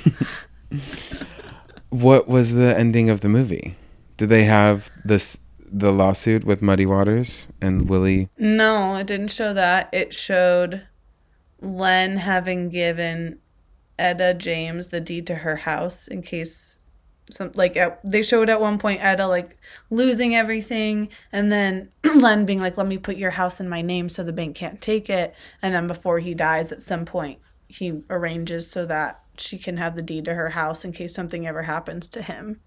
what was the ending of the movie? Did they have this the lawsuit with Muddy Waters and Willie? No, it didn't show that. It showed Len having given Etta James the deed to her house in case some like at, they showed at one point Etta like losing everything and then Len being like let me put your house in my name so the bank can't take it and then before he dies at some point he arranges so that she can have the deed to her house in case something ever happens to him.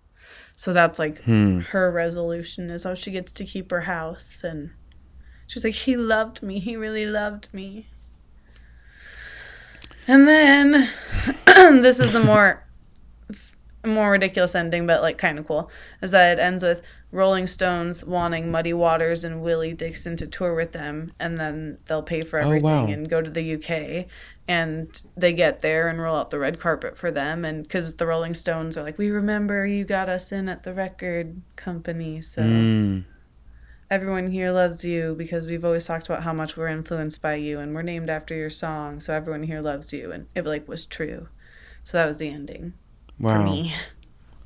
So that's like Hmm. her resolution is how she gets to keep her house and she's like he loved me he really loved me and then this is the more more ridiculous ending but like kind of cool is that it ends with rolling stones wanting muddy waters and willie dixon to tour with them and then they'll pay for Oh, everything wow. and go to the uk and they get there and roll out the red carpet for them and because the rolling stones are like we remember you got us in at the record company so Mm. Everyone here loves you because we've always talked about how much we're influenced by you and we're named after your song so everyone here loves you and it like was true so that was the ending for Wow. me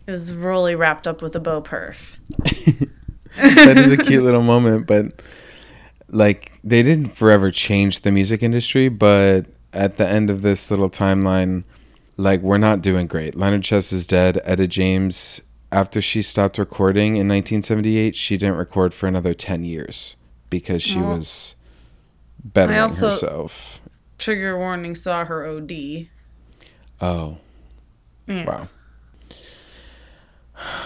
it was really wrapped up with a bow perf that is a cute little moment, but like they didn't forever change the music industry, but at the end of this little timeline, like we're not doing great. Leonard Chess is dead. Etta James, after she stopped recording in 1978, she didn't record for another 10 years because she Well, was bettering herself. trigger warning saw her od Oh, Yeah. wow.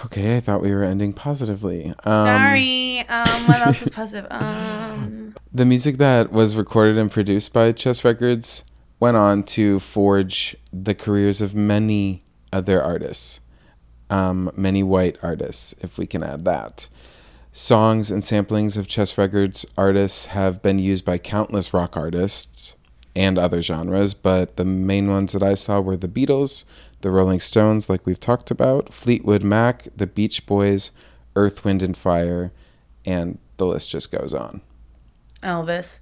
Okay, I thought we were ending positively. Um, sorry um what else was positive um The music that was recorded and produced by Chess Records went on to forge the careers of many other artists, um, many white artists, if we can add that. Songs and samplings of Chess Records artists have been used by countless rock artists and other genres, but the main ones that I saw were the Beatles, the Rolling Stones, like we've talked about, Fleetwood Mac, the Beach Boys, Earth, Wind, and Fire, and the list just goes on. elvis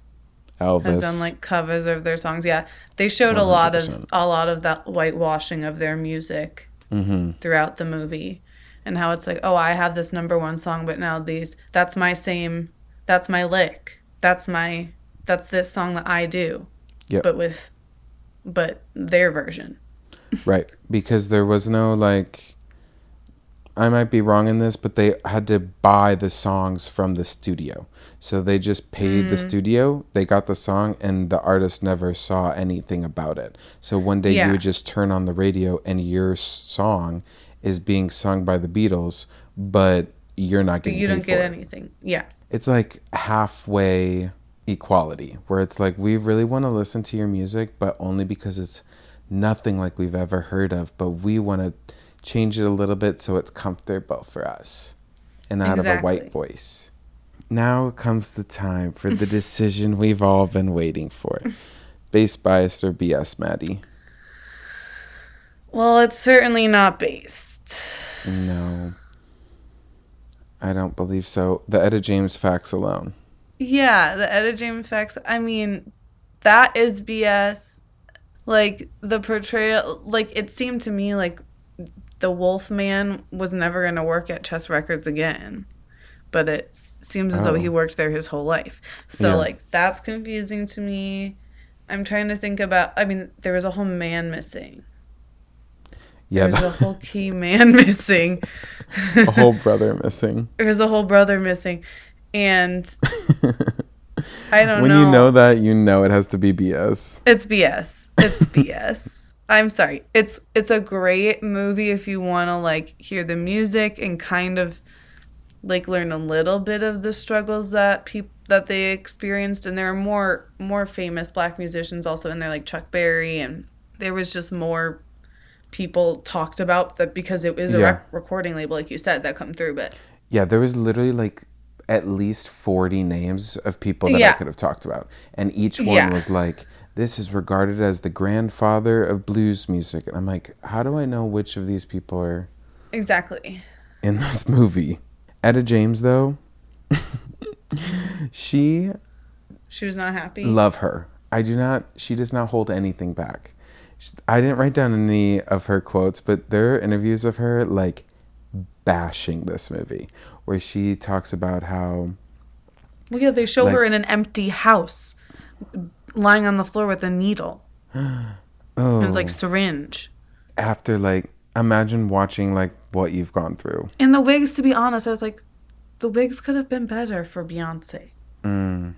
Elvis. has done like covers of their songs yeah they showed a lot of a lot of that whitewashing of their music hmm throughout the movie and how it's like oh i have this number one song but now these that's my same that's my lick that's my that's this song that i do Yep. but with but their version Right. Because there was no like I might be wrong in this, but they had to buy the songs from the studio. So they just paid Mm. the studio, they got the song and the artist never saw anything about it. So one day Yeah. you would just turn on the radio and your song is being sung by the Beatles, but you're not getting. but you don't get it. anything yeah it's like halfway equality where it's like we really want to listen to your music but only because it's nothing like we've ever heard of but we want to change it a little bit so it's comfortable for us and out of a white voice. Now comes the time for the decision we've all been waiting for. Based biased or bs Madi? Well it's certainly not based. No. I don't believe so. The etta james facts alone. Yeah, the Etta James facts. I mean, that is BS. Like the portrayal, like it seemed to me like the Wolf Man was never going to work at Chess Records again. But it seems as though Oh. he worked there his whole life. So Yeah. like that's confusing to me. I'm trying to think about. I mean, there was a whole man missing. Yeah, There's the- a whole key man missing. a whole brother missing. There's a whole brother missing, and I don't know. when you know that, you know it has to be BS. It's BS. It's BS. I'm sorry. It's it's a great movie if you want to like hear the music and kind of like learn a little bit of the struggles that people that they experienced and there are more more famous black musicians also in there like Chuck Berry and there was just more people talked about that because it was a Yeah. rec- recording label like you said that come through but Yeah, there was literally like at least 40 names of people that I could have talked about. And each one Yeah. was like, this is regarded as the grandfather of blues music. And I'm like, how do I know which of these people are exactly in this movie? Etta James, though, she she was not happy love her. I do not. She does not hold anything back. I didn't write down any of her quotes, but there are interviews of her like bashing this movie, where she talks about how well yeah they show like- her in an empty house lying on the floor with a needle oh, and it's like oh. syringe after like imagine watching like what you've gone through. And the wigs, to be honest, I was like, the wigs could have been better for Beyonce. Mm.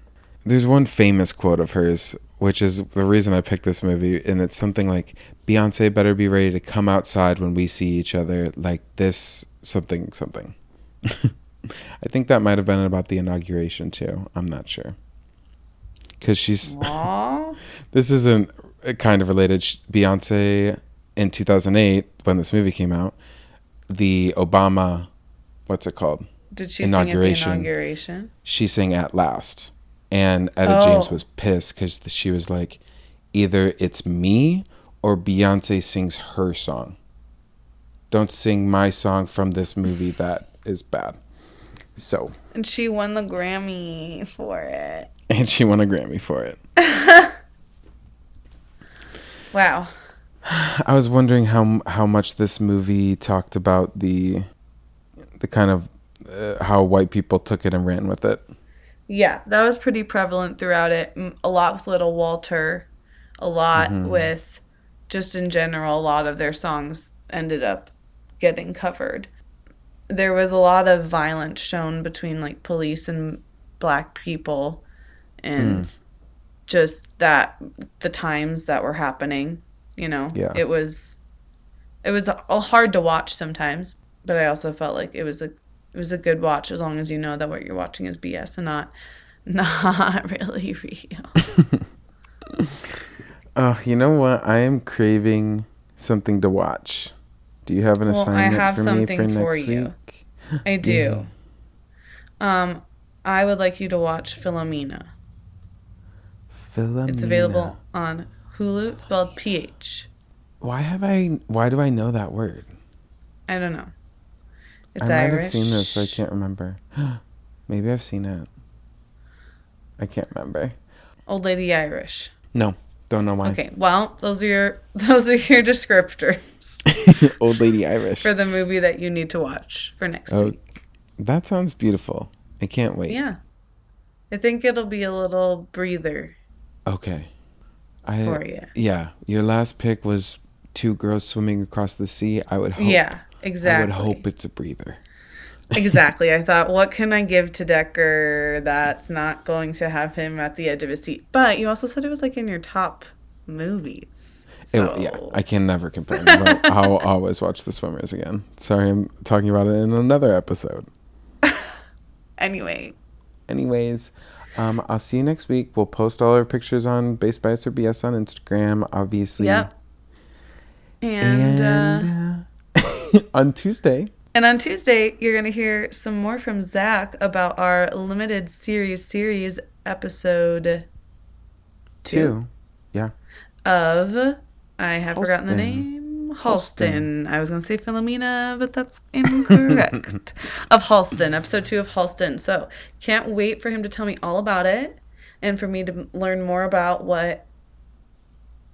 There's one famous quote of hers, which is the reason I picked this movie, and it's something like Beyonce better be ready to come outside when we see each other like this something something. I think that might have been about the inauguration too. I'm not sure. Cuz she's this isn't uh, kind of related. Beyonce in 2008 when this movie came out, the Obama what's it called? Did she sing at the Inauguration. inauguration? she sang at last and etta Oh. james was pissed because she was like either it's me or beyonce sings her song don't sing my song from this movie that is bad so And she won the Grammy for it. and she won a grammy for it Wow. i was wondering how how much this movie talked about the the kind of uh, how white people took it and ran with it Yeah, that was pretty prevalent throughout it. A lot with Little Walter, a lot with just in general, a lot of their songs ended up getting covered. There was a lot of violence shown between like police and black people and hmm. just that the times that were happening, you know. Yeah. It was it was hard to watch sometimes, but I also felt like it was a it was a good watch as long as you know that what you're watching is BS and not not really real. oh you know what i am craving something to watch do you have an Well, I assignment have for me something for for next you. week I do. Um I would like you to watch Philomena. Philomena. It's available on Hulu. It's spelled P H. Why have I? Why do I know that word? I don't know. It's Irish. I might Irish. have seen this. I can't remember. Maybe I've seen it. I can't remember. Old Lady Irish. No, don't know why. Okay, well, those are your those are your descriptors Old lady Irish. for the movie that you need to watch for next Oh, week. that sounds beautiful. I can't wait. Yeah. I think it'll be a little breather Okay. I for you. yeah. Your last pick was two girls swimming across the sea. I would hope. Yeah, exactly. I would hope it's a breather. Exactly. I thought, what can I give to Decker that's not going to have him at the edge of his seat? But you also said it was like in your top movies. It- yeah, I can never complain. I'll always watch The Swimmers again. Sorry, I'm talking about it in another episode. anyway, Anyways, um, I'll see you next week. We'll post all our pictures on Base Bias or BS on Instagram, obviously. yep. And, And uh, on Tuesday, and on Tuesday, you're going to hear some more from Zach about our limited series series episode two. Yeah. of I have forgotten the name. Halston. I was going to say Philomena, but that's incorrect. of Halston, episode two of Halston. So can't wait for him to tell me all about it and for me to learn more about what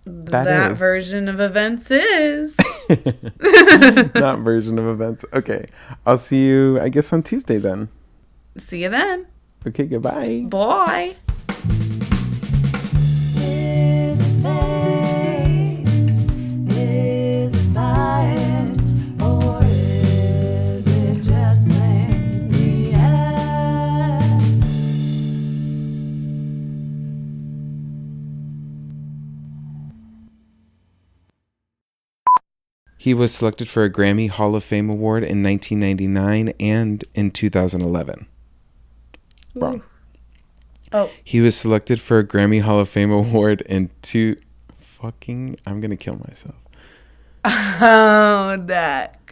that version of events is. That version of events. Okay. I'll see you, I guess, on Tuesday then. See you then. Okay, goodbye. Bye. He was selected for a Grammy Hall of Fame award in 1999 and in 2011. Wrong. Oh, He was selected for a Grammy Hall of Fame award in two. Fucking, I'm gonna kill myself. oh, Dak.